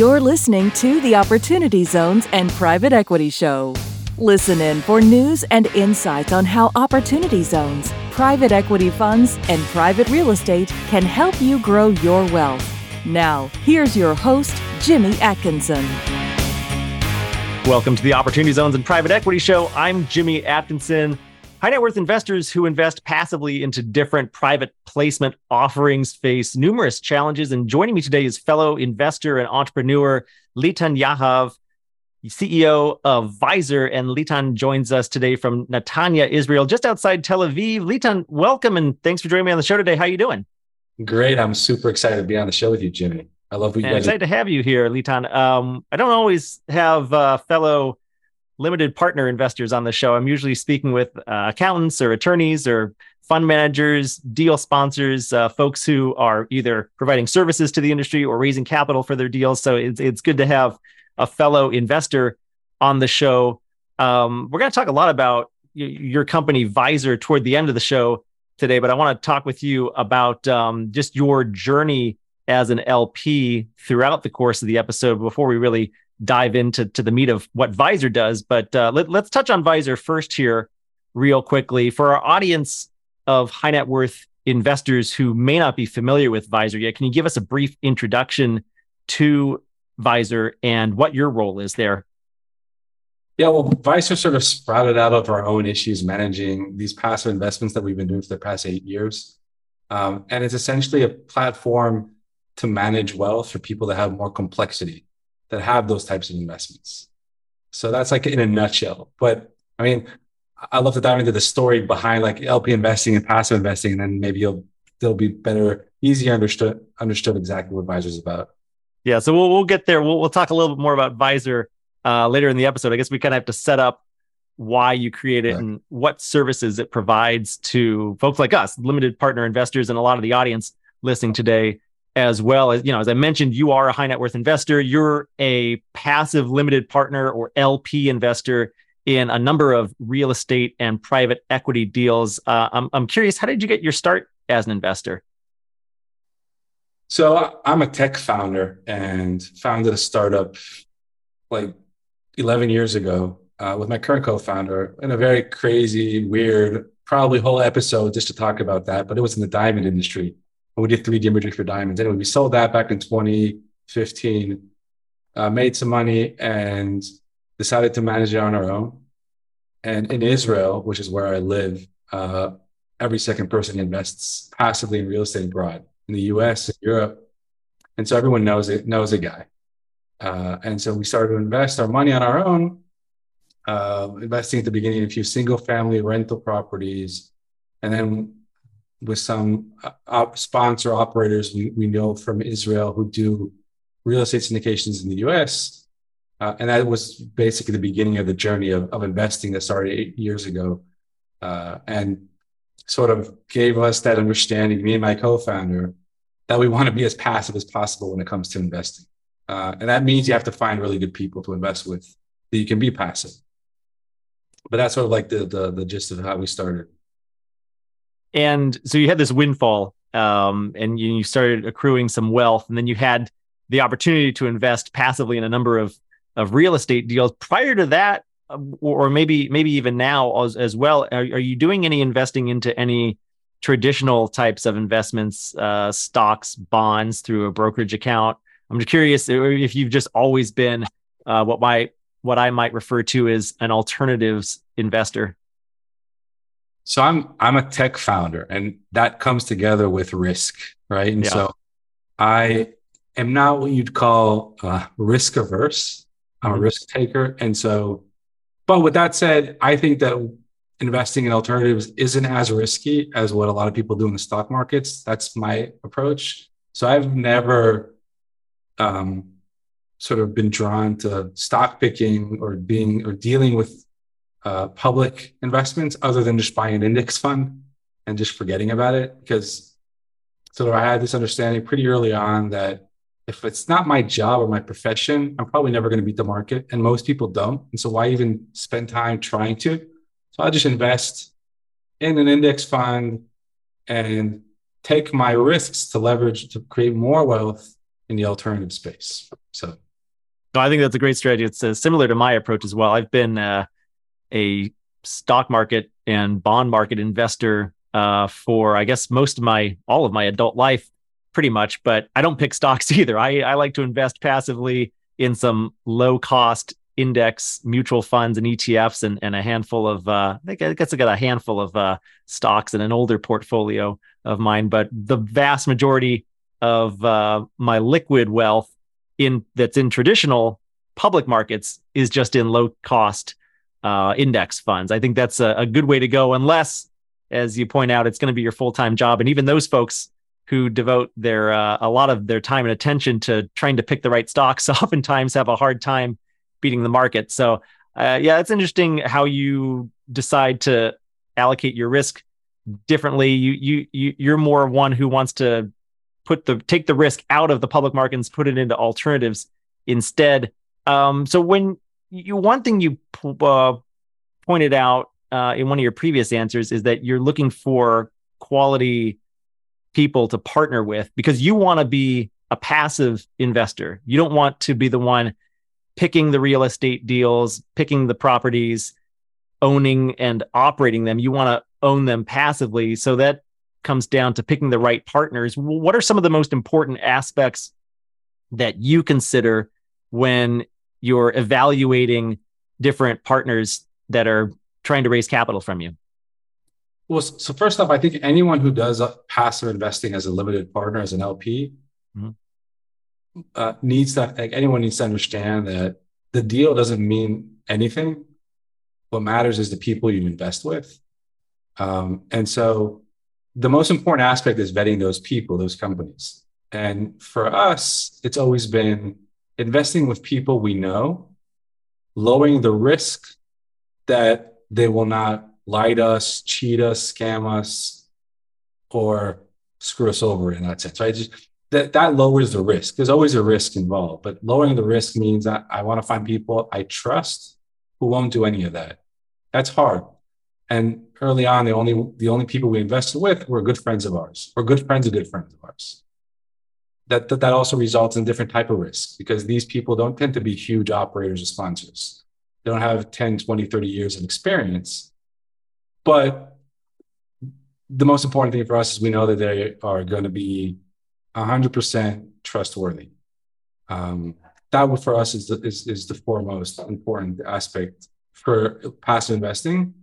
You're listening to the Opportunity Zones and Private Equity Show. Listen in for news and insights on how opportunity zones, private equity funds, and private real estate can help you grow your wealth. Now, here's your host, Jimmy Atkinson. Welcome to the Opportunity Zones and Private Equity Show. I'm Jimmy Atkinson. High net worth investors who invest passively into different private placement offerings face numerous challenges. And joining me today is fellow investor and entrepreneur Litan Yahav, CEO of Vyzer. And Litan joins us today from Netanya, Israel, just outside Tel Aviv. Litan, welcome and thanks for joining me on the show today. How are you doing? Great. I'm super excited to be on the show with you, Jimmy. I love what you and guys. Excited to have you here, Litan. Um, I don't always have uh, fellow limited partner investors on the show. I'm usually speaking with uh, accountants or attorneys or fund managers, deal sponsors, uh, folks who are either providing services to the industry or raising capital for their deals. So it's it's good to have a fellow investor on the show. Um, we're going to talk a lot about y- your company Vyzer toward the end of the show today, but I want to talk with you about um, just your journey as an LP throughout the course of the episode before we really dive into to the meat of what Vyzer does. But uh, let, let's touch on Vyzer first here, real quickly, for our audience of high net worth investors who may not be familiar with Vyzer yet. Can you give us a brief introduction to Vyzer and what your role is there? Yeah, well, Vyzer sort of sprouted out of our own issues managing these passive investments that we've been doing for the past eight years. Um, and it's essentially a platform to manage wealth for people that have more complexity that have those types of investments. So that's like in a nutshell. But I mean, I love to dive into the story behind like LP investing and passive investing, and then maybe you'll they'll be better, easier understood understood exactly what Vyzer is about. Yeah, so we'll we'll get there. We'll we'll talk a little bit more about Vyzer uh, later in the episode. I guess we kind of have to set up why you create it right. and what services it provides to folks like us, limited partner investors, and a lot of the audience listening today as well as you know as i mentioned you are a high net worth investor. You're a passive limited partner or lp investor in a number of real estate and private equity deals. Uh, I'm, I'm curious how did you get your start as an investor? So i'm a tech founder and founded a startup like 11 years ago uh, with my current co-founder in a very crazy weird probably whole episode just to talk about that but it was in the diamond industry we did 3D imagery for diamonds. Anyway, we sold that back in 2015, uh, made some money, and decided to manage it on our own. And in Israel, which is where I live, uh, every second person invests passively in real estate abroad in the U.S. and Europe, and so everyone knows it knows a guy. Uh, and so we started to invest our money on our own, uh, investing at the beginning in a few single family rental properties, and then with some uh, sponsor operators we, we know from Israel who do real estate syndications in the US. Uh, and that was basically the beginning of the journey of, of investing that started eight years ago uh, and sort of gave us that understanding, me and my co founder, that we want to be as passive as possible when it comes to investing. Uh, and that means you have to find really good people to invest with that you can be passive. But that's sort of like the, the, the gist of how we started and so you had this windfall um, and you, you, started accruing some wealth and then you had the opportunity to invest passively in a number of of real estate deals. Prior to that um, or maybe maybe even now as, as well are, are you doing any investing into any traditional types of investments uh, stocks bonds through a brokerage account? I'm just curious if you've just always been uh, what my what i might refer to as an alternatives investor so I'm I'm a tech founder, and that comes together with risk, right? And yeah. so I am not what you'd call uh, risk averse. I'm mm-hmm. a risk taker, and so. But with that said, I think that investing in alternatives isn't as risky as what a lot of people do in the stock markets. That's my approach. So I've never um, sort of been drawn to stock picking or being or dealing with uh, public investments other than just buying an index fund and just forgetting about it. Because so I had this understanding pretty early on that if it's not my job or my profession, I'm probably never going to beat the market. And most people don't. And so why even spend time trying to? So I just invest in an index fund and take my risks to leverage to create more wealth in the alternative space. So No, I think that's a great strategy. It's uh, similar to my approach as well. I've been uh, a stock market and bond market investor uh, for, I guess, most of my all of my adult life, pretty much. But I don't pick stocks either. I, I like to invest passively in some low cost index mutual funds and ETFs and, and a handful of uh, I guess I got a handful of uh, stocks in an older portfolio of mine, but the vast majority of uh, my liquid wealth in that's in traditional public markets is just in low cost uh, index funds. I think that's a, a good way to go, unless, as you point out, it's going to be your full time job, and even those folks who devote their uh, a lot of their time and attention to trying to pick the right stocks oftentimes have a hard time beating the market. So uh, yeah, it's interesting how you decide to allocate your risk differently. You you you you're more one who wants to put the take the risk out of the public markets, put it into alternatives instead. Um, so when you one thing you uh, pointed out uh, in one of your previous answers is that you're looking for quality people to partner with because you want to be a passive investor. You don't want to be the one picking the real estate deals, picking the properties, owning and operating them. You want to own them passively. So that comes down to picking the right partners. What are some of the most important aspects that you consider when you're evaluating different partners that are trying to raise capital from you? Well, so first off, I think anyone who does passive investing as a limited partner, as an LP, mm-hmm uh, needs to like anyone needs to understand that the deal doesn't mean anything. What matters is the people you invest with. Um, and so the most important aspect is vetting those people, those companies. And for us, it's always been investing with people we know, lowering the risk that they will not lie to us, cheat us, scam us, or screw us over in that sense. Right? Just that that lowers the risk. There's always a risk involved, but lowering the risk means that I want to find people I trust who won't do any of that. That's hard. And early on, the only the only people we invested with were good friends of ours, or good friends of good friends of ours. That, that that also results in different type of risk because these people don't tend to be huge operators or sponsors. They don't have 10, 20, 30 years of experience. But the most important thing for us is we know that they are going to be 100% trustworthy. Um, that for us is the, is, is the foremost important aspect for passive investing.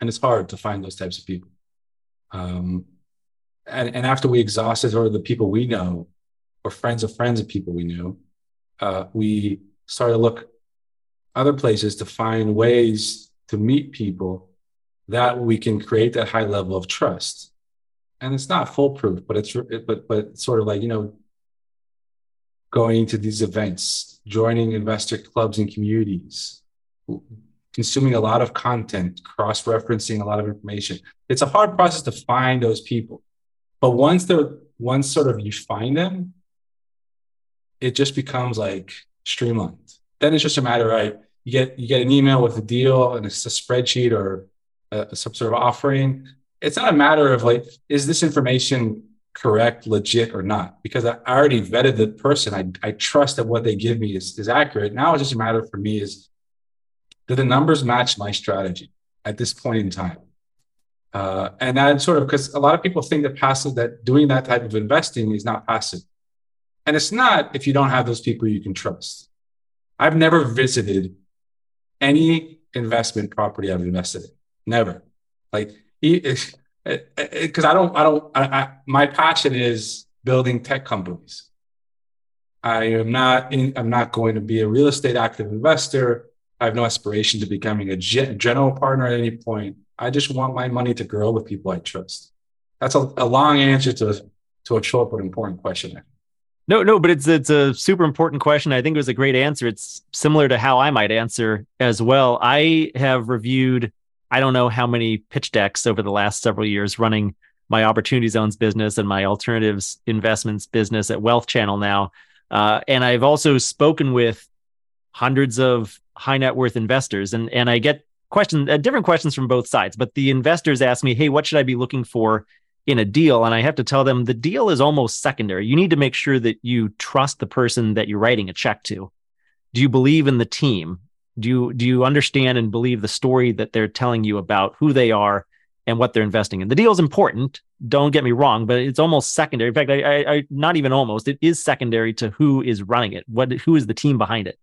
And it's hard to find those types of people. Um, and, and after we exhausted or the people we know or friends of friends of people we knew, uh, we started to look other places to find ways to meet people that we can create that high level of trust and it's not foolproof, but it's but but sort of like you know going to these events, joining investor clubs and communities, consuming a lot of content, cross-referencing a lot of information. It's a hard process to find those people, but once they're once sort of you find them, it just becomes like streamlined. Then it's just a matter, right? You get you get an email with a deal and it's a spreadsheet or a, some sort of offering it's not a matter of like, is this information correct, legit, or not? Because I already vetted the person. I, I trust that what they give me is, is accurate. Now it's just a matter for me is do the numbers match my strategy at this point in time? Uh, and that sort of because a lot of people think that passive that doing that type of investing is not passive. And it's not if you don't have those people you can trust. I've never visited any investment property I've invested in. Never. Like because I don't, I don't, I, I, my passion is building tech companies. I am not, in, I'm not going to be a real estate active investor. I have no aspiration to becoming a general partner at any point. I just want my money to grow with people I trust. That's a, a long answer to to a short but important question. No, no, but it's it's a super important question. I think it was a great answer. It's similar to how I might answer as well. I have reviewed I don't know how many pitch decks over the last several years running my opportunity zones business and my alternatives investments business at Wealth Channel now. Uh, and I've also spoken with hundreds of high net worth investors, and and I get questions, uh, different questions from both sides. But the investors ask me, "Hey, what should I be looking for in a deal?" And I have to tell them the deal is almost secondary. You need to make sure that you trust the person that you're writing a check to. do you believe in the team? Do you do you understand and believe the story that they're telling you about who they are and what they're investing in? The deal is important. Don't get me wrong, but it's almost secondary. In fact, I, I, I not even almost. It is secondary to who is running it. What who is the team behind it?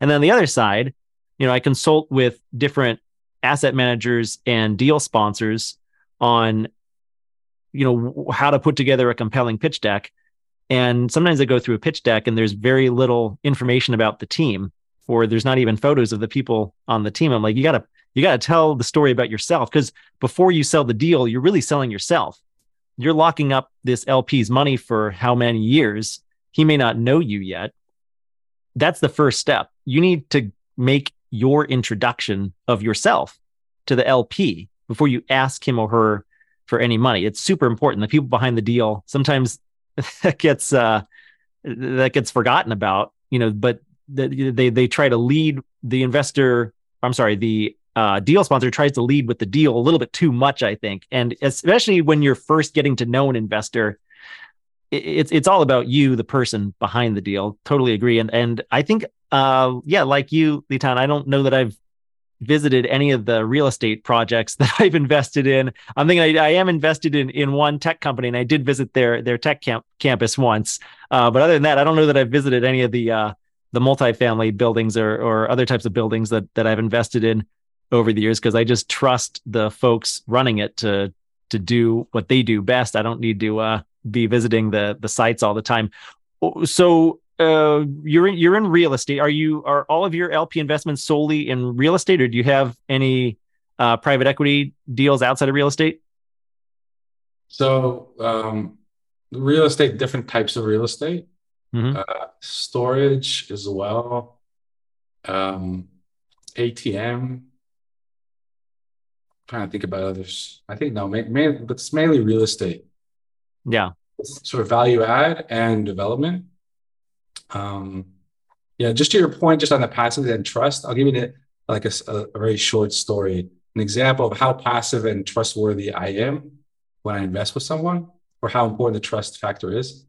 And then on the other side, you know, I consult with different asset managers and deal sponsors on you know how to put together a compelling pitch deck and sometimes I go through a pitch deck and there's very little information about the team, or there's not even photos of the people on the team. I'm like, you gotta you gotta tell the story about yourself because before you sell the deal, you're really selling yourself. You're locking up this LP's money for how many years? He may not know you yet. That's the first step. You need to make your introduction of yourself to the LP before you ask him or her for any money. It's super important. The people behind the deal sometimes that gets uh, that gets forgotten about. You know, but the, they they try to lead the investor. I'm sorry, the uh, deal sponsor tries to lead with the deal a little bit too much, I think, and especially when you're first getting to know an investor, it's it's all about you, the person behind the deal. Totally agree, and and I think, uh, yeah, like you, Litan, I don't know that I've visited any of the real estate projects that I've invested in. I'm thinking I, I, am invested in in one tech company, and I did visit their their tech camp, campus once. Uh, but other than that, I don't know that I've visited any of the uh, the multifamily buildings or or other types of buildings that that I've invested in over the years because I just trust the folks running it to to do what they do best. I don't need to uh, be visiting the the sites all the time. So uh, you're in you're in real estate. Are you are all of your LP investments solely in real estate, or do you have any uh, private equity deals outside of real estate? So, um, real estate, different types of real estate, mm-hmm. uh, storage as well, um, ATM. I'm trying to think about others. I think no, mainly, but it's mainly real estate. Yeah, it's sort of value add and development. Um, yeah, just to your point, just on the passive and trust, I'll give you like a, a very short story, an example of how passive and trustworthy I am when I invest with someone, or how important the trust factor is.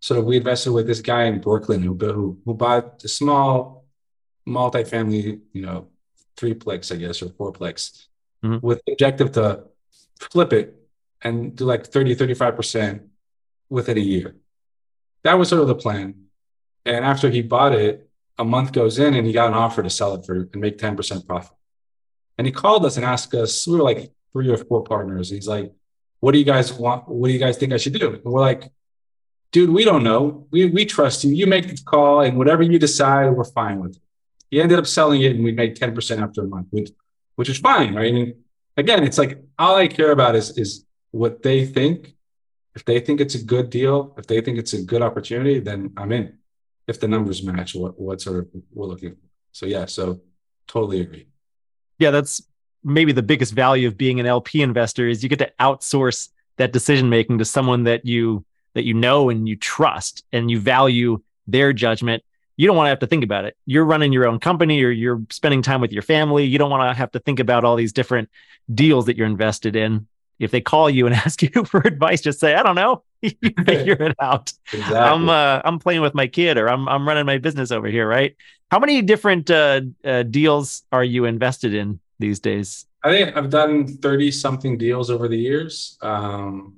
So we invested with this guy in Brooklyn who who, who bought a small multifamily, you know, threeplex, I guess, or fourplex, mm-hmm. with the objective to flip it and do like 30, 35% within a year. That was sort of the plan. And after he bought it, a month goes in and he got an offer to sell it for and make 10% profit. And he called us and asked us, we were like three or four partners. He's like, what do you guys want? What do you guys think I should do? And we're like, dude, we don't know. We, we trust you. You make the call and whatever you decide, we're fine with it. He ended up selling it and we made 10% after a month, which, which is fine, right? And again, it's like all I care about is, is what they think. If they think it's a good deal, if they think it's a good opportunity, then I'm in if the numbers match what what sort of we're looking for. So yeah, so totally agree. Yeah, that's maybe the biggest value of being an LP investor is you get to outsource that decision making to someone that you that you know and you trust and you value their judgment. You don't want to have to think about it. You're running your own company or you're spending time with your family. You don't want to have to think about all these different deals that you're invested in if they call you and ask you for advice, just say, I don't know. you figure it out. Exactly. I'm uh, I'm playing with my kid or I'm I'm running my business over here, right? How many different uh, uh, deals are you invested in these days? I think I've done 30 something deals over the years. Um,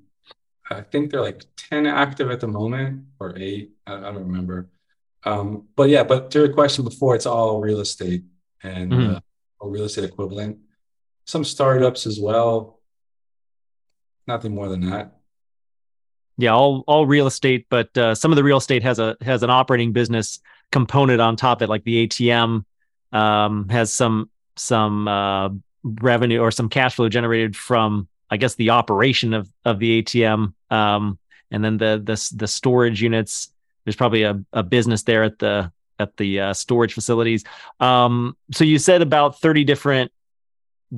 I think they're like 10 active at the moment or eight. I, I don't remember. Um, but yeah, but to your question before, it's all real estate and mm-hmm. uh, real estate equivalent. Some startups as well nothing more than that. Yeah, all all real estate, but uh, some of the real estate has a has an operating business component on top of it, like the ATM um, has some some uh, revenue or some cash flow generated from, I guess, the operation of of the ATM, um, and then the the the storage units. There's probably a, a business there at the at the uh, storage facilities. Um, so you said about 30 different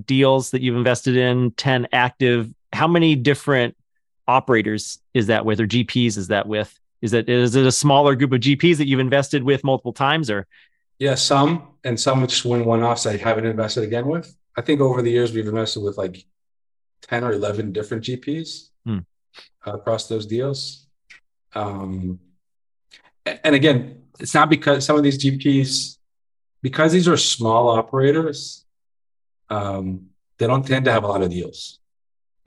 deals that you've invested in, 10 active how many different operators is that with or GPs is that with? Is it is it a smaller group of GPs that you've invested with multiple times or? Yeah, some and some just win one offs I haven't invested again with. I think over the years we've invested with like 10 or 11 different GPs hmm. across those deals. Um, and again, it's not because some of these GPs because these are small operators, um, they don't tend to have a lot of deals.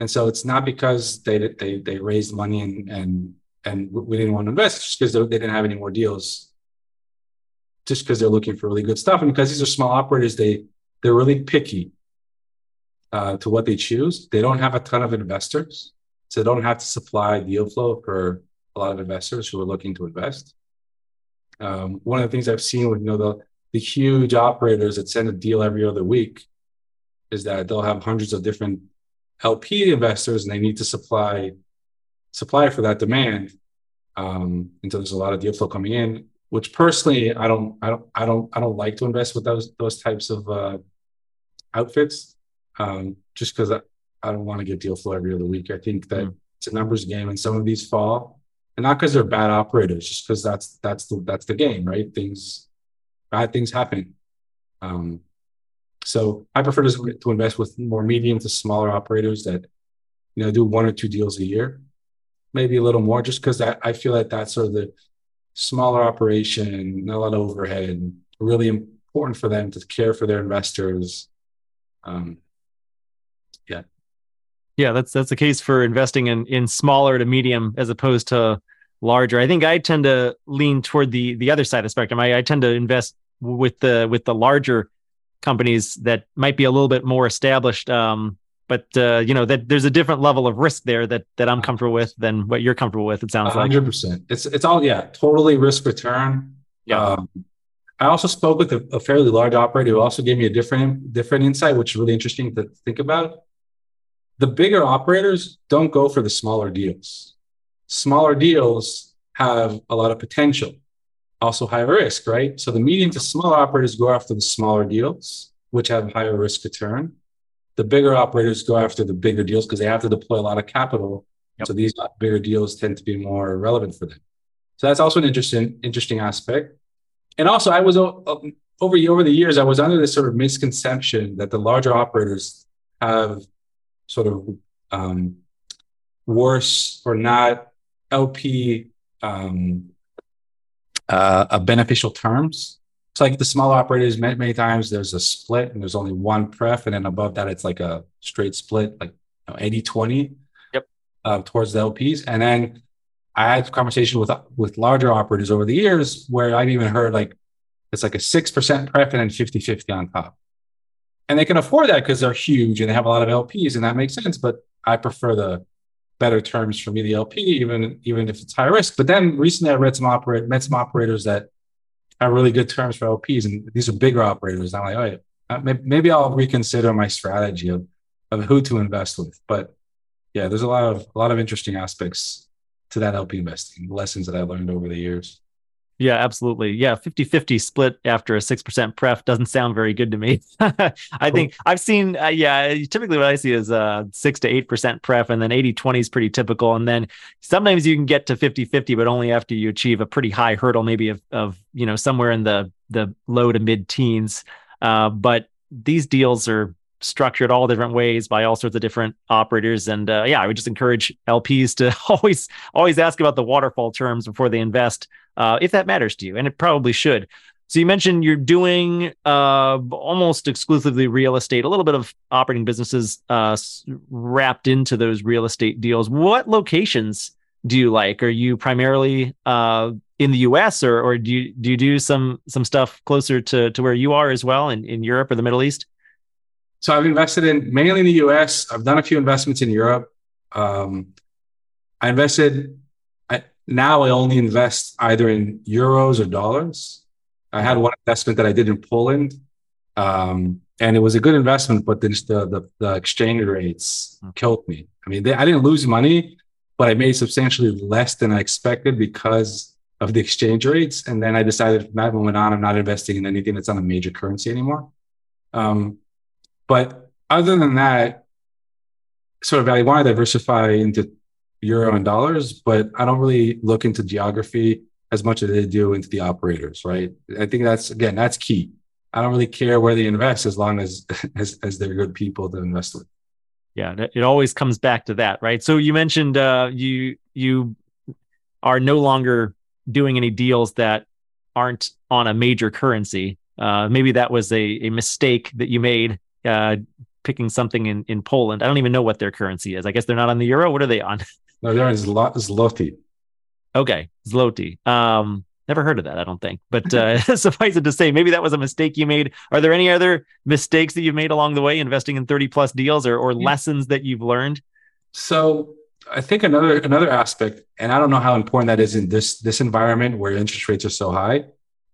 And so it's not because they they they raised money and and and we didn't want to invest just because they didn't have any more deals. Just because they're looking for really good stuff, and because these are small operators, they they're really picky uh, to what they choose. They don't have a ton of investors, so they don't have to supply deal flow for a lot of investors who are looking to invest. Um, one of the things I've seen with you know the the huge operators that send a deal every other week is that they'll have hundreds of different LP investors and they need to supply supply for that demand. Um, and so there's a lot of deal flow coming in, which personally I don't I don't I don't I don't like to invest with those those types of uh, outfits. Um, just because I, I don't want to get deal flow every other week. I think that mm. it's a numbers game and some of these fall. And not because they're bad operators, just because that's that's the that's the game, right? Things bad things happen. Um, so I prefer to, to invest with more medium to smaller operators that, you know, do one or two deals a year, maybe a little more, just because I, I feel like that's sort of the smaller operation, not a lot of overhead, and really important for them to care for their investors. Um, yeah. Yeah, that's that's the case for investing in in smaller to medium as opposed to larger. I think I tend to lean toward the the other side of the spectrum. I, I tend to invest with the with the larger companies that might be a little bit more established. Um, but uh, you know that there's a different level of risk there that that I'm comfortable with than what you're comfortable with. It sounds 100%. like 100. percent It's it's all yeah, totally risk return. Yeah. Um, I also spoke with a, a, fairly large operator who also gave me a different different insight, which is really interesting to think about. The bigger operators don't go for the smaller deals. Smaller deals have a lot of potential also higher risk, right? So the medium to small operators go after the smaller deals, which have higher risk return. The bigger operators go after the bigger deals because they have to deploy a lot of capital. Yep. So these bigger deals tend to be more relevant for them. So that's also an interesting, interesting aspect. And also, I was over over the years, I was under this sort of misconception that the larger operators have sort of um, worse or not LP um, uh, a beneficial terms. It's like the small operators, many, many times there's a split and there's only one pref. And then above that, it's like a straight split, like you know, 80 20 yep. uh, towards the LPs. And then I had conversation with with larger operators over the years where I've even heard like it's like a 6% pref and then 50 50 on top. And they can afford that because they're huge and they have a lot of LPs, and that makes sense. But I prefer the better terms for me, the LP, even even if it's high risk. But then recently I read some operate met some operators that have really good terms for LPs, and these are bigger operators. I'm like, oh, maybe I'll reconsider my strategy of of who to invest with. But yeah, there's a lot of a lot of interesting aspects to that LP investing, lessons that I learned over the years. Yeah, absolutely. Yeah, 50-50 split after a 6% pref doesn't sound very good to me. I think I've seen uh, yeah, typically what I see is uh 6 to 8% pref and then 80-20 is pretty typical and then sometimes you can get to 50-50 but only after you achieve a pretty high hurdle maybe of of, you know, somewhere in the the low to mid teens. Uh, but these deals are structured all different ways by all sorts of different operators and uh, yeah i would just encourage lps to always always ask about the waterfall terms before they invest uh, if that matters to you, and it probably should. So you mentioned you're doing uh, almost exclusively real estate, a little bit of operating businesses uh, wrapped into those real estate deals. What locations do you like? Are you primarily uh, in the U.S. or or do you do you do some some stuff closer to to where you are as well in in Europe or the Middle East? So I've invested in mainly in the U.S. I've done a few investments in Europe. Um, I invested now I only invest either in euros or dollars. I had one investment that I did in Poland, um, and it was a good investment, but then the, the, the exchange rates hmm. killed me. I mean, they, I didn't lose money, but I made substantially less than I expected because of the exchange rates. And then I decided from that moment on, I'm not investing in anything that's on a major currency anymore. Um, but other than that, sort of, I want to diversify into euro and dollars, but I don't really look into geography as much as they do into the operators, right? I think that's again that's key. I don't really care where they invest as long as as, as they're good people to invest with. Yeah, it always comes back to that, right? So you mentioned uh, you you are no longer doing any deals that aren't on a major currency. Uh, maybe that was a, a mistake that you made uh, picking something in, in Poland. I don't even know what their currency is. I guess they're not on the euro. What are they on? No, they're on Zlo- Zloty. Okay, Zloty. Um, never heard of that. I don't think, but uh, suffice it to say, maybe that was a mistake you made. Are there any other mistakes that you've made along the way, investing in thirty plus deals, or or lessons that you've learned? So I think another another aspect, and I don't know how important that is in this this environment where interest rates are so high,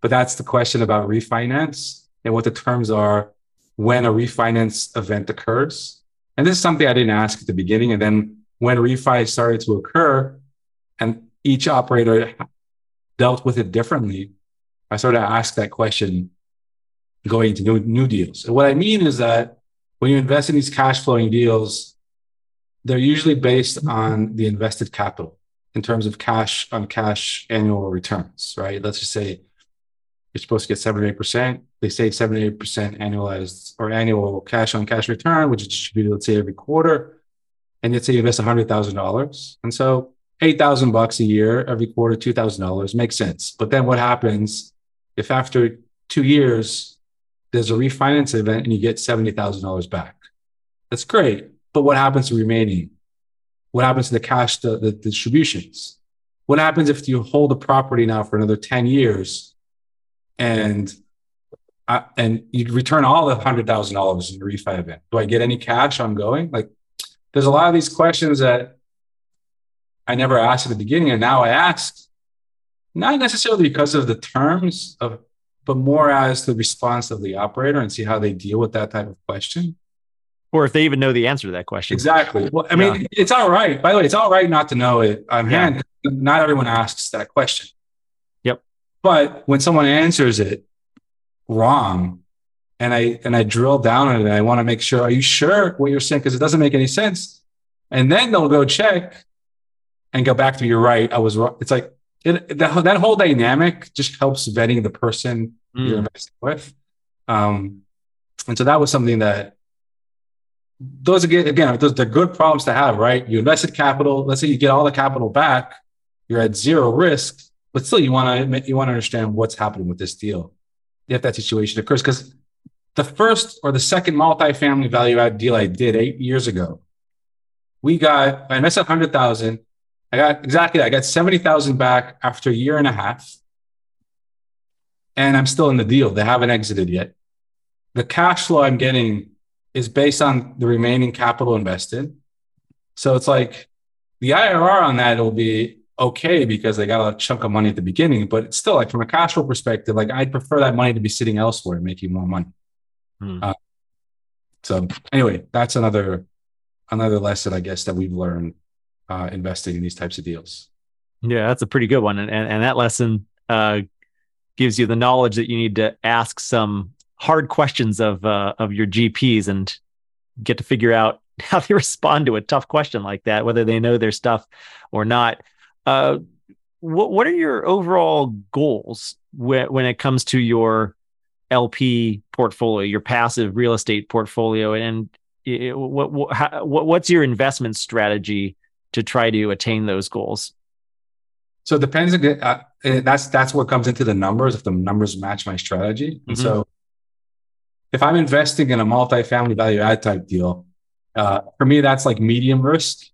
but that's the question about refinance and what the terms are when a refinance event occurs. And this is something I didn't ask at the beginning. And then when refi started to occur and each operator dealt with it differently, I started to ask that question going into new, new deals. And what I mean is that when you invest in these cash flowing deals, they're usually based on the invested capital in terms of cash on cash annual returns, right? Let's just say you're supposed to get seven or eight percent. They say seven or eight percent annualized or annual cash on cash return, which is distributed, let's say, every quarter. And let's say you invest hundred thousand dollars. And so eight thousand bucks a year, every quarter, two thousand dollars makes sense. But then what happens if after two years there's a refinance event and you get seventy thousand dollars back? That's great. But what happens to remaining? What happens to the cash, the, the distributions? What happens if you hold a property now for another 10 years and I, and you return all the hundred thousand dollars in the refi event. Do I get any cash ongoing? Like, there's a lot of these questions that I never asked at the beginning, and now I ask, not necessarily because of the terms of, but more as the response of the operator and see how they deal with that type of question. Or if they even know the answer to that question. Exactly. Well, I mean, yeah. it's all right. By the way, it's all right not to know it on yeah. hand. Not everyone asks that question. But when someone answers it wrong, and I and I drill down on it, I want to make sure, are you sure what you're saying? Because it doesn't make any sense. And then they'll go check and go back to you're right. I was wrong. It's like it, that, that whole dynamic just helps vetting the person mm. you're investing with. Um, and so that was something that those again, again, those they're good problems to have, right? You invested capital. Let's say you get all the capital back, you're at zero risk but still you want to you want to understand what's happening with this deal if that situation occurs because the first or the second multifamily value add deal I did eight years ago, we got I invested hundred thousand. I got exactly that. I got seventy thousand back after a year and a half, and I'm still in the deal. They haven't exited yet. The cash flow I'm getting is based on the remaining capital invested. So it's like the IRR on that will be okay because they got a chunk of money at the beginning, but it's still like from a cash flow perspective, like I'd prefer that money to be sitting elsewhere, making more money. Hmm. Uh, so anyway, that's another another lesson I guess that we've learned uh, investing in these types of deals. Yeah, that's a pretty good one, and and, and that lesson uh, gives you the knowledge that you need to ask some hard questions of uh, of your GPs and get to figure out how they respond to a tough question like that, whether they know their stuff or not. Uh, what what are your overall goals when when it comes to your LP portfolio, your passive real estate portfolio, and it, what what, how, what what's your investment strategy to try to attain those goals? So it depends. Uh, that's that's what comes into the numbers. If the numbers match my strategy, and mm-hmm. so if I'm investing in a multifamily value add type deal, uh, for me that's like medium risk.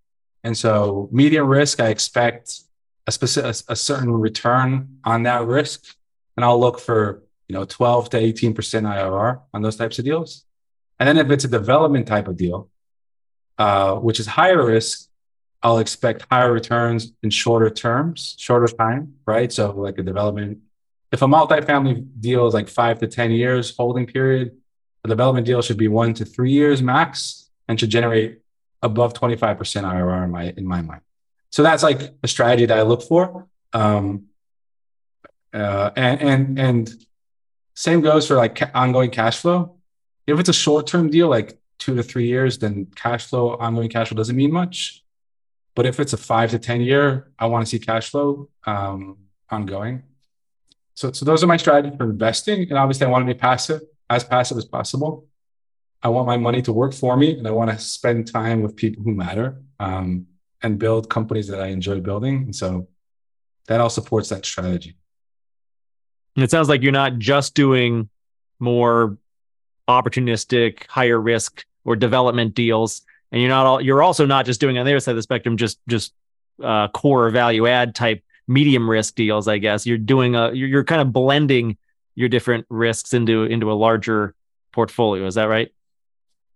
And so medium risk, I expect a specific a certain return on that risk, and I'll look for you know 12 to 18 percent IRR on those types of deals. And then if it's a development type of deal, uh, which is higher risk, I'll expect higher returns in shorter terms, shorter time, right? So like a development, if a multifamily deal is like five to 10 years holding period, a development deal should be one to three years max and should generate above 25% IRR in my, in my mind. So that's like a strategy that I look for. Um, uh, and, and, and same goes for like ca- ongoing cash flow. If it's a short term deal, like two to three years, then cash flow, ongoing cash flow doesn't mean much. But if it's a five to 10 year, I want to see cash flow um, ongoing. So, so those are my strategies for investing. And obviously, I want to be passive, as passive as possible. I want my money to work for me and I want to spend time with people who matter. Um, and build companies that I enjoy building. And so that all supports that strategy. And it sounds like you're not just doing more opportunistic, higher risk or development deals. And you're not all you're also not just doing on the other side of the spectrum, just just uh, core value add type medium risk deals, I guess. You're doing a you're, you're kind of blending your different risks into into a larger portfolio. Is that right?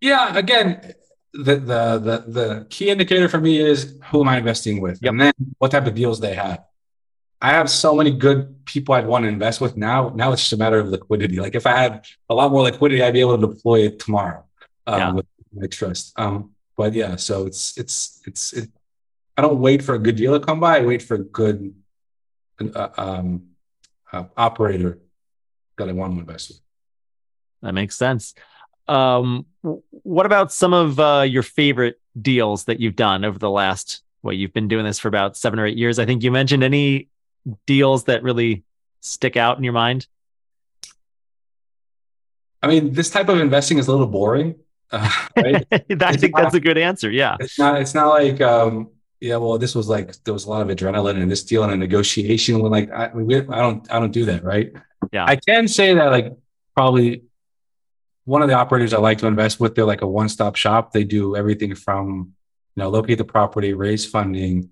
Yeah. Again, the the the, the key indicator for me is who am I investing with, yep. and then what type of deals they have. I have so many good people I'd want to invest with now. Now it's just a matter of liquidity. Like if I had a lot more liquidity, I'd be able to deploy it tomorrow um, yeah. with my trust. Um, but yeah, so it's it's it's it, I don't wait for a good deal to come by. I wait for a good uh, um, uh, operator that I want to invest with. That makes sense. Um, what about some of uh, your favorite deals that you've done over the last? Well, you've been doing this for about seven or eight years. I think you mentioned any deals that really stick out in your mind. I mean, this type of investing is a little boring. Uh, right? I think that's a good answer. Yeah, it's not. It's not like um, yeah. Well, this was like there was a lot of adrenaline in this deal and a negotiation. When like I, we, I don't I don't do that. Right. Yeah. I can say that like probably one of the operators I like to invest with, they're like a one-stop shop. They do everything from, you know, locate the property, raise funding,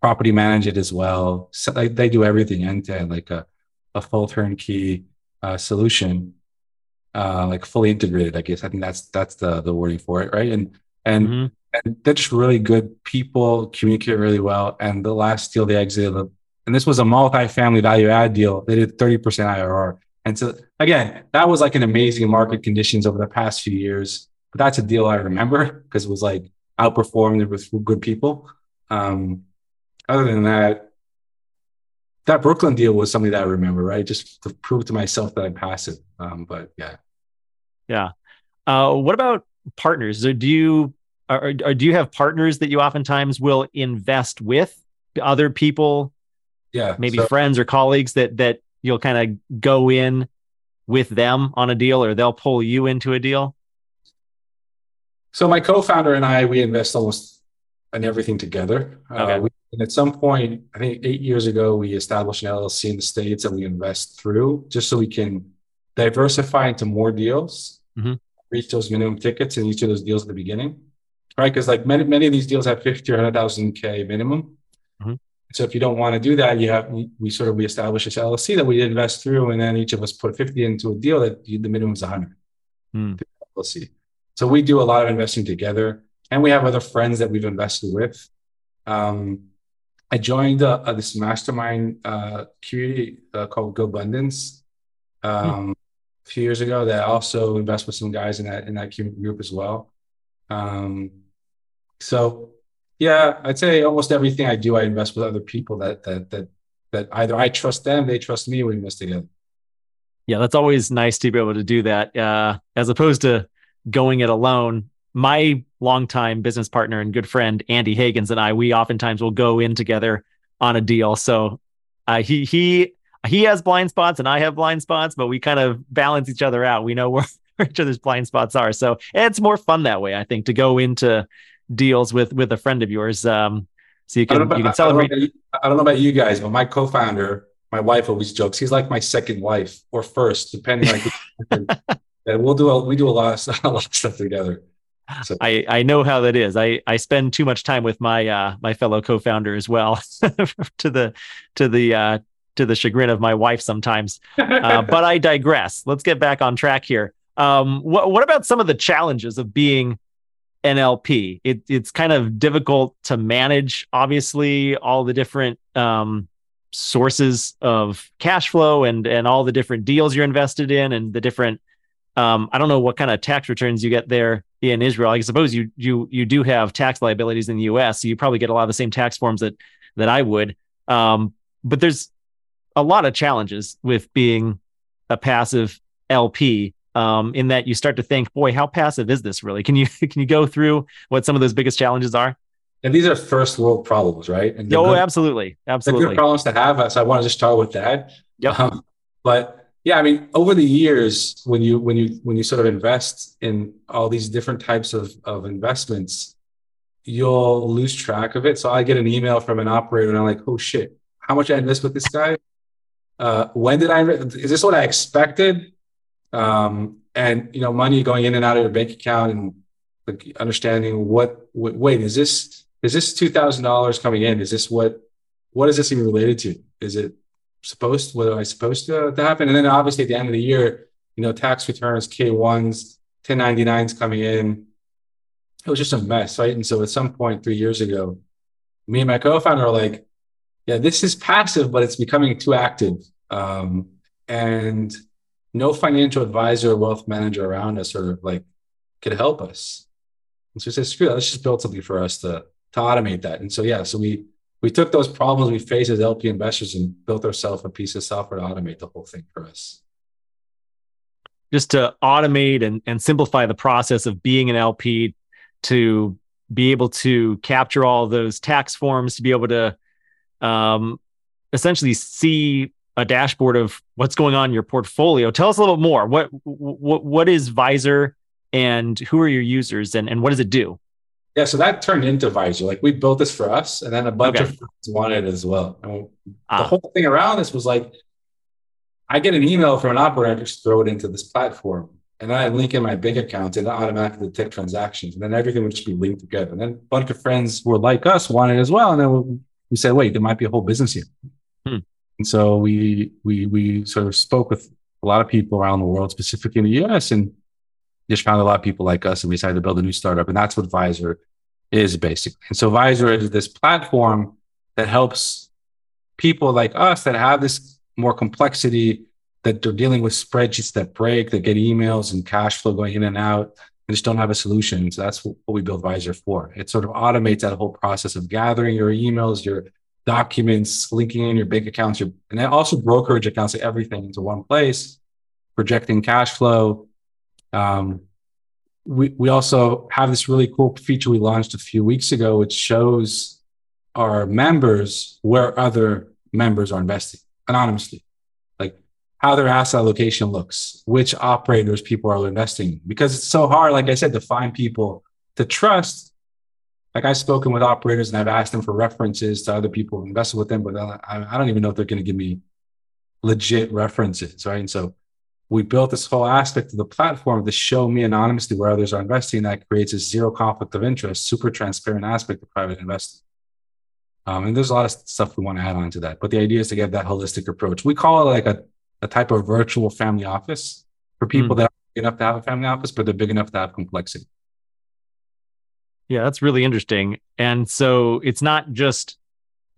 property manage it as well. So they, they do everything end to end, like a, a full turnkey uh, solution, uh, like fully integrated. I guess I think that's that's the the wording for it, right? And and, mm-hmm. and they're just really good people, communicate really well. And the last deal they exited, and this was a multi-family value add deal. They did thirty percent IRR. And so again, that was like an amazing market conditions over the past few years. But that's a deal I remember because it was like outperformed with good people. Um, other than that, that Brooklyn deal was something that I remember, right? Just to prove to myself that I'm passive. Um, but yeah. Yeah. Uh, what about partners? Do you or, or do you have partners that you oftentimes will invest with other people? Yeah. Maybe so, friends or colleagues that that you'll kind of go in with them on a deal or they'll pull you into a deal? So my co-founder and I, we invest almost in everything together. Uh, okay. Uh, we, and at some point, I think eight years ago, we established an LLC in the States that we invest through just so we can diversify into more deals, mm-hmm. reach those minimum tickets in each of those deals at the beginning. Right. Cause like many, many of these deals have 50 or 100,000 K minimum. So if you don't want to do that, you have we sort of we establish this LLC that we invest through, and then each of us put 50 into a deal that you, the minimum is 100. Mm. LLC. So we do a lot of investing together, and we have other friends that we've invested with. Um, I joined uh, uh, this mastermind uh, community uh, called GoBundance um, mm. a few years ago. That also invest with some guys in that in that group as well. Um, so yeah, I'd say almost everything I do, I invest with other people that that that that either I trust them, they trust me, we invest together. Yeah, that's always nice to be able to do that, uh, as opposed to going it alone. My longtime business partner and good friend Andy Hagans and I, we oftentimes will go in together on a deal. So uh, he he he has blind spots and I have blind spots, but we kind of balance each other out. We know where each other's blind spots are. So it's more fun that way, I think, to go into deals with with a friend of yours. Um, so you can about, you can celebrate. I don't, I don't know about you guys, but my co-founder, my wife always jokes, he's like my second wife or first, depending on. and we'll do a, we do a lot of a lot of stuff together. So. I, I know how that is. I, I spend too much time with my uh, my fellow co-founder as well, to the to the uh, to the chagrin of my wife sometimes. Uh, but I digress. Let's get back on track here. Um, what what about some of the challenges of being NLP. It, it's kind of difficult to manage, obviously, all the different um, sources of cash flow and and all the different deals you're invested in and the different. Um, I don't know what kind of tax returns you get there in Israel. I suppose you you you do have tax liabilities in the U.S., so you probably get a lot of the same tax forms that that I would. Um, but there's a lot of challenges with being a passive LP um, in that you start to think, boy, how passive is this really? Can you can you go through what some of those biggest challenges are? And these are first world problems, right? And oh, good, absolutely, absolutely. good problems to have. So I want to just start with that. Yep. Um, but yeah, I mean, over the years, when you when you when you sort of invest in all these different types of of investments, you'll lose track of it. So I get an email from an operator, and I'm like, oh shit, how much I invest with this guy? Uh, when did I? Is this what I expected? Um, and you know money going in and out of your bank account and like understanding what, what wait is this is this two thousand dollars coming in? Is this what what is this even related to? Is it supposed what am I supposed to, to happen? And then obviously at the end of the year you know tax returns K1s 1099s coming in. It was just a mess right? And so at some point three years ago me and my co-founder are like yeah this is passive but it's becoming too active. Um, and no financial advisor or wealth manager around us sort of like could help us. And so we said, screw that, let's just build something for us to, to automate that. And so, yeah, so we, we took those problems we faced as LP investors and built ourselves a piece of software to automate the whole thing for us. Just to automate and, and simplify the process of being an LP to be able to capture all those tax forms, to be able to um, essentially see a dashboard of what's going on in your portfolio. Tell us a little more. What what what is Vyzer and who are your users and, and what does it do? Yeah, so that turned into Vyzer. Like we built this for us, and then a bunch okay. of friends wanted it as well. And ah. The whole thing around this was like, I get an email from an operator, I just throw it into this platform, and I link in my bank account, and it automatically detect transactions, and then everything would just be linked together. And then a bunch of friends who were like us wanted it as well, and then we said, wait, there might be a whole business here. Hmm. And so we we we sort of spoke with a lot of people around the world, specifically in the US, and just found a lot of people like us, and we decided to build a new startup. And that's what Vyzer is basically. And so Vyzer is this platform that helps people like us that have this more complexity that they're dealing with spreadsheets that break, that get emails and cash flow going in and out, and just don't have a solution. So that's what we build Vyzer for. It sort of automates that whole process of gathering your emails, your documents, linking in your bank accounts, your, and then also brokerage accounts, everything into one place, projecting cash flow. Um, we, we also have this really cool feature we launched a few weeks ago, which shows our members where other members are investing anonymously, like how their asset allocation looks, which operators people are investing, because it's so hard, like I said, to find people to trust like I've spoken with operators and I've asked them for references to other people who invested with them, but I, I don't even know if they're going to give me legit references, right? And so we built this whole aspect of the platform to show me anonymously where others are investing. That creates a zero conflict of interest, super transparent aspect of private investing. Um, and there's a lot of stuff we want to add on to that. But the idea is to get that holistic approach. We call it like a, a type of virtual family office for people mm. that are big enough to have a family office, but they're big enough to have complexity. Yeah, that's really interesting. And so it's not just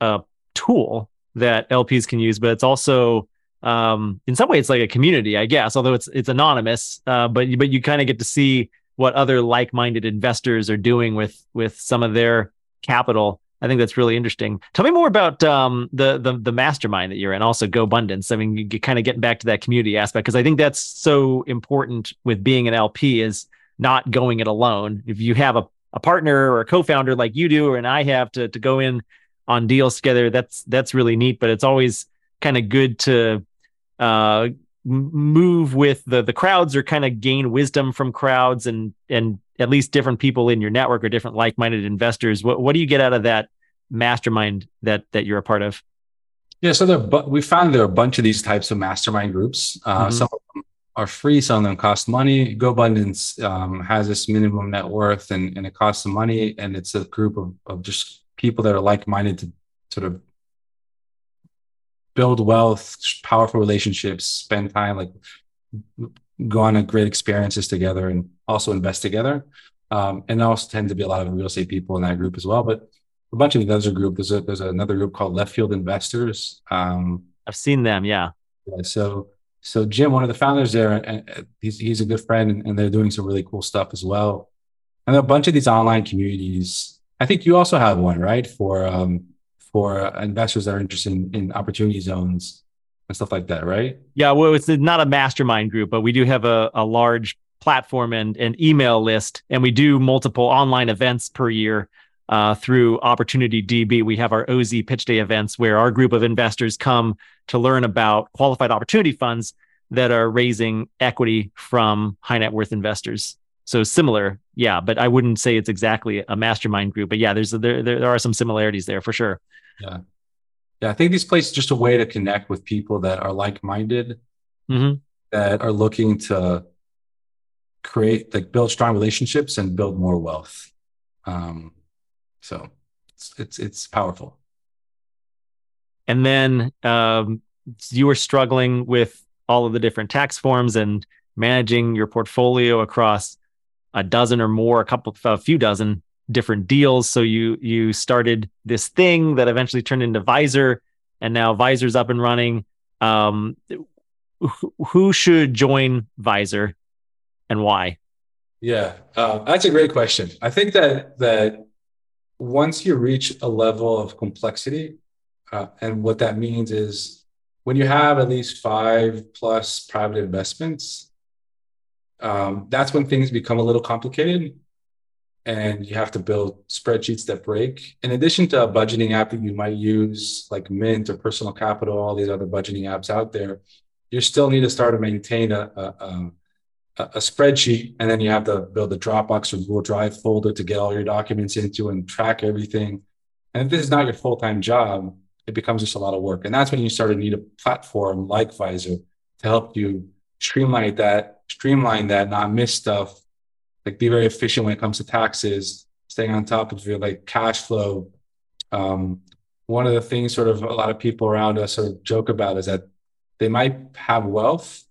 a tool that LPs can use, but it's also um, in some way it's like a community, I guess, although it's it's anonymous. Uh, but but you kind of get to see what other like-minded investors are doing with with some of their capital. I think that's really interesting. Tell me more about um, the, the the mastermind that you're in, also GoBundance. I mean, you kind of getting back to that community aspect because I think that's so important with being an LP is not going it alone. If you have a a partner or a co-founder like you do and I have to to go in on deals together, that's that's really neat. But it's always kind of good to uh, move with the the crowds or kind of gain wisdom from crowds and and at least different people in your network or different like-minded investors. What what do you get out of that mastermind that that you're a part of? Yeah, so there, we found there are a bunch of these types of mastermind groups. Uh, mm-hmm. Some of them are free, some of them cost money. GoBundance um, has this minimum net worth and, and it costs some money. And it's a group of, of just people that are like minded to sort of build wealth, powerful relationships, spend time, like go on a great experiences together and also invest together. Um, and there also tend to be a lot of real estate people in that group as well. But a bunch of the other group, there's, a, there's another group called Left Field Investors. Um, I've seen them. Yeah. yeah so so Jim, one of the founders there, and he's he's a good friend, and, and they're doing some really cool stuff as well. And a bunch of these online communities. I think you also have one, right? For um, for investors that are interested in, in opportunity zones and stuff like that, right? Yeah, well, it's not a mastermind group, but we do have a, a large platform and an email list, and we do multiple online events per year uh, through Opportunity DB. We have our OZ Pitch Day events where our group of investors come to learn about qualified opportunity funds that are raising equity from high net worth investors. So similar, yeah, but I wouldn't say it's exactly a mastermind group. But yeah, there's there there, there are some similarities there for sure. Yeah, yeah. I think these places just a way to connect with people that are like minded. Mm-hmm. that are looking to create like build strong relationships and build more wealth. Um, so it's it's, it's powerful. And then um, you were struggling with all of the different tax forms and managing your portfolio across a dozen or more, a couple, a few dozen different deals. So you you started this thing that eventually turned into Vyzer, and now Vyzer's up and running. Um, who should join Vyzer, and why? Yeah, uh, that's a great question. I think that that once you reach a level of complexity, uh, and what that means is when you have at least five plus private investments, um, that's when things become a little complicated and you have to build spreadsheets that break. In addition to a budgeting app that you might use, like Mint or Personal Capital, all these other budgeting apps out there, you still need to start to maintain a, a, a, spreadsheet, and then you have to build a Dropbox or Google Drive folder to get all your documents into and track everything. And if this is not your full time job, it becomes just a lot of work. And that's when you start to need a platform like Vyzer to help you streamline that, streamline that, not miss stuff, like be very efficient when it comes to taxes, staying on top of your like cash flow. Um, one of the things sort of a lot of people around us sort of joke about is that they might have wealth,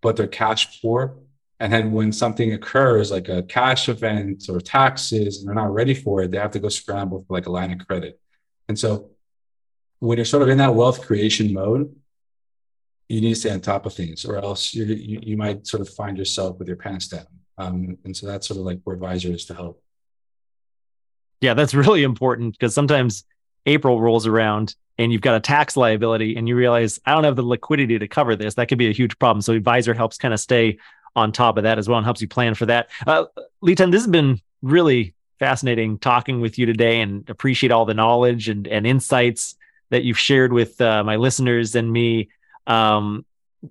but they're cash poor. And then when something occurs, like a cash event or taxes, and they're not ready for it, they have to go scramble for like a line of credit. And so when you're sort of in that wealth creation mode, you need to stay on top of things, or else you you might sort of find yourself with your pants down. Um, and so that's sort of like where Vyzer is to help. Yeah, that's really important because sometimes April rolls around and you've got a tax liability and you realize I don't have the liquidity to cover this. That could be a huge problem. So Vyzer helps kind of stay on top of that as well and helps you plan for that. Uh, Litan, this has been really fascinating talking with you today and appreciate all the knowledge and, and insights that you've shared with uh, my listeners and me. Um,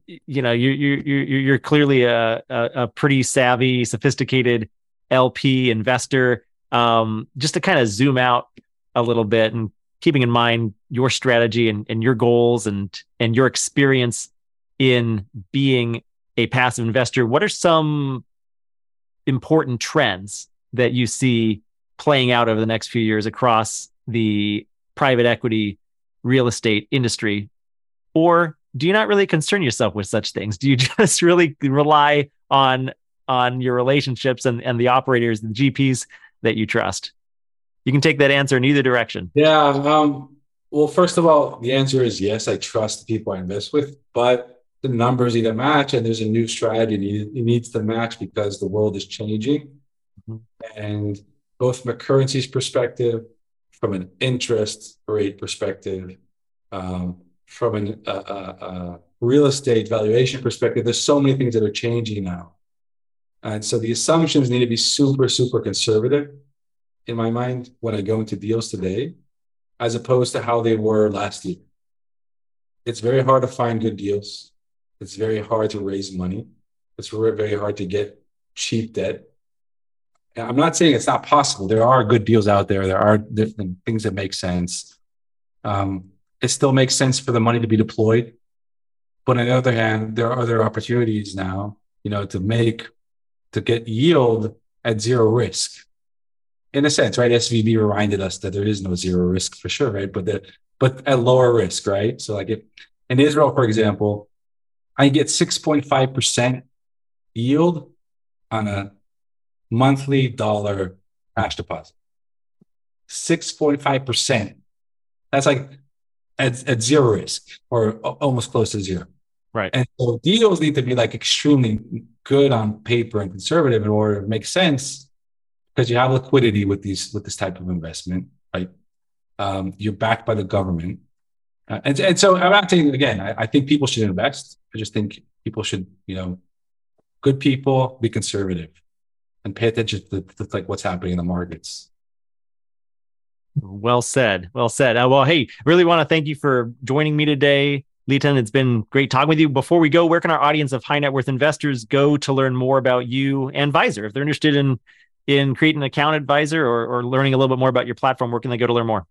you know, you you you you're clearly a, a, a pretty savvy, sophisticated LP investor. Um, just to kind of zoom out a little bit and keeping in mind your strategy and, and your goals and and your experience in being a passive investor, what are some important trends that you see playing out over the next few years across the private equity real estate industry? Or do you not really concern yourself with such things? Do you just really rely on on your relationships and, and the operators, the GPs that you trust? You can take that answer in either direction. Yeah. Um, well, first of all, the answer is yes. I trust the people I invest with, but the numbers either match and there's a new strategy it needs to match because the world is changing. Mm-hmm. And both from a currency's perspective, from an interest rate perspective, um, from a, a, a, real estate valuation perspective, there's so many things that are changing now. And so the assumptions need to be super, super conservative in my mind when I go into deals today, as opposed to how they were last year. It's very hard to find good deals. It's very hard to raise money. It's very hard to get cheap debt. I'm not saying it's not possible. There are good deals out there. There are different things that make sense. Um, it still makes sense for the money to be deployed. But on the other hand, there are other opportunities now, you know, to make, to get yield at zero risk. In a sense, right? SVB reminded us that there is no zero risk for sure, right? But that, but at lower risk, right? So like if in Israel, for example, I get 6.5% yield on a monthly dollar cash deposit. 6.5%. That's like at, at zero risk or almost close to zero. Right. And so deals need to be like extremely good on paper and conservative in order to make sense because you have liquidity with these with this type of investment, right? Um, you're backed by the government. Uh, and, and so I'm saying again, I, I think people should invest. I just think people should, you know, good people be conservative and pay attention to, to like what's happening in the markets. Well said. Well said. Uh, well, hey, really want to thank you for joining me today. Litan, it's been great talking with you. Before we go, where can our audience of high net worth investors go to learn more about you and Vyzer? If they're interested in in creating an account advisor or, or learning a little bit more about your platform, where can they go to learn more?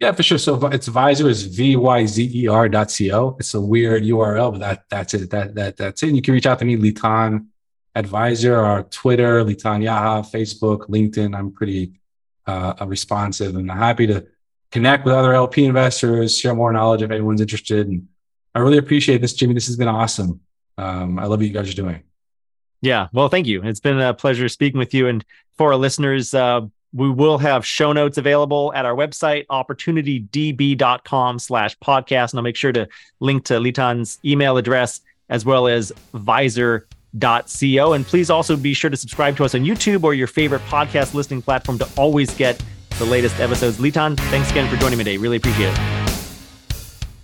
Yeah, for sure. So it's Vyzer is V Y Z E R dot C O. It's a weird URL, but that that's it. That that that's it. And you can reach out to me, Litan Advisor, or Twitter, Litan Yahav, Facebook, LinkedIn. I'm pretty uh, responsive and happy to connect with other LP investors, share more knowledge if anyone's interested. And I really appreciate this, Jimmy. This has been awesome. Um, I love what you guys are doing. Yeah. Well, thank you. It's been a pleasure speaking with you. And for our listeners, uh, we will have show notes available at our website, opportunitydb.com slash podcast. And I'll make sure to link to Litan's email address as well as vyzer.co. And please also be sure to subscribe to us on YouTube or your favorite podcast listening platform to always get the latest episodes. Litan, thanks again for joining me today. Really appreciate it.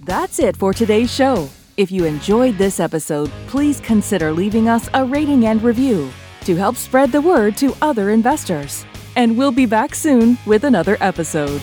That's it for today's show. If you enjoyed this episode, please consider leaving us a rating and review to help spread the word to other investors and we'll be back soon with another episode.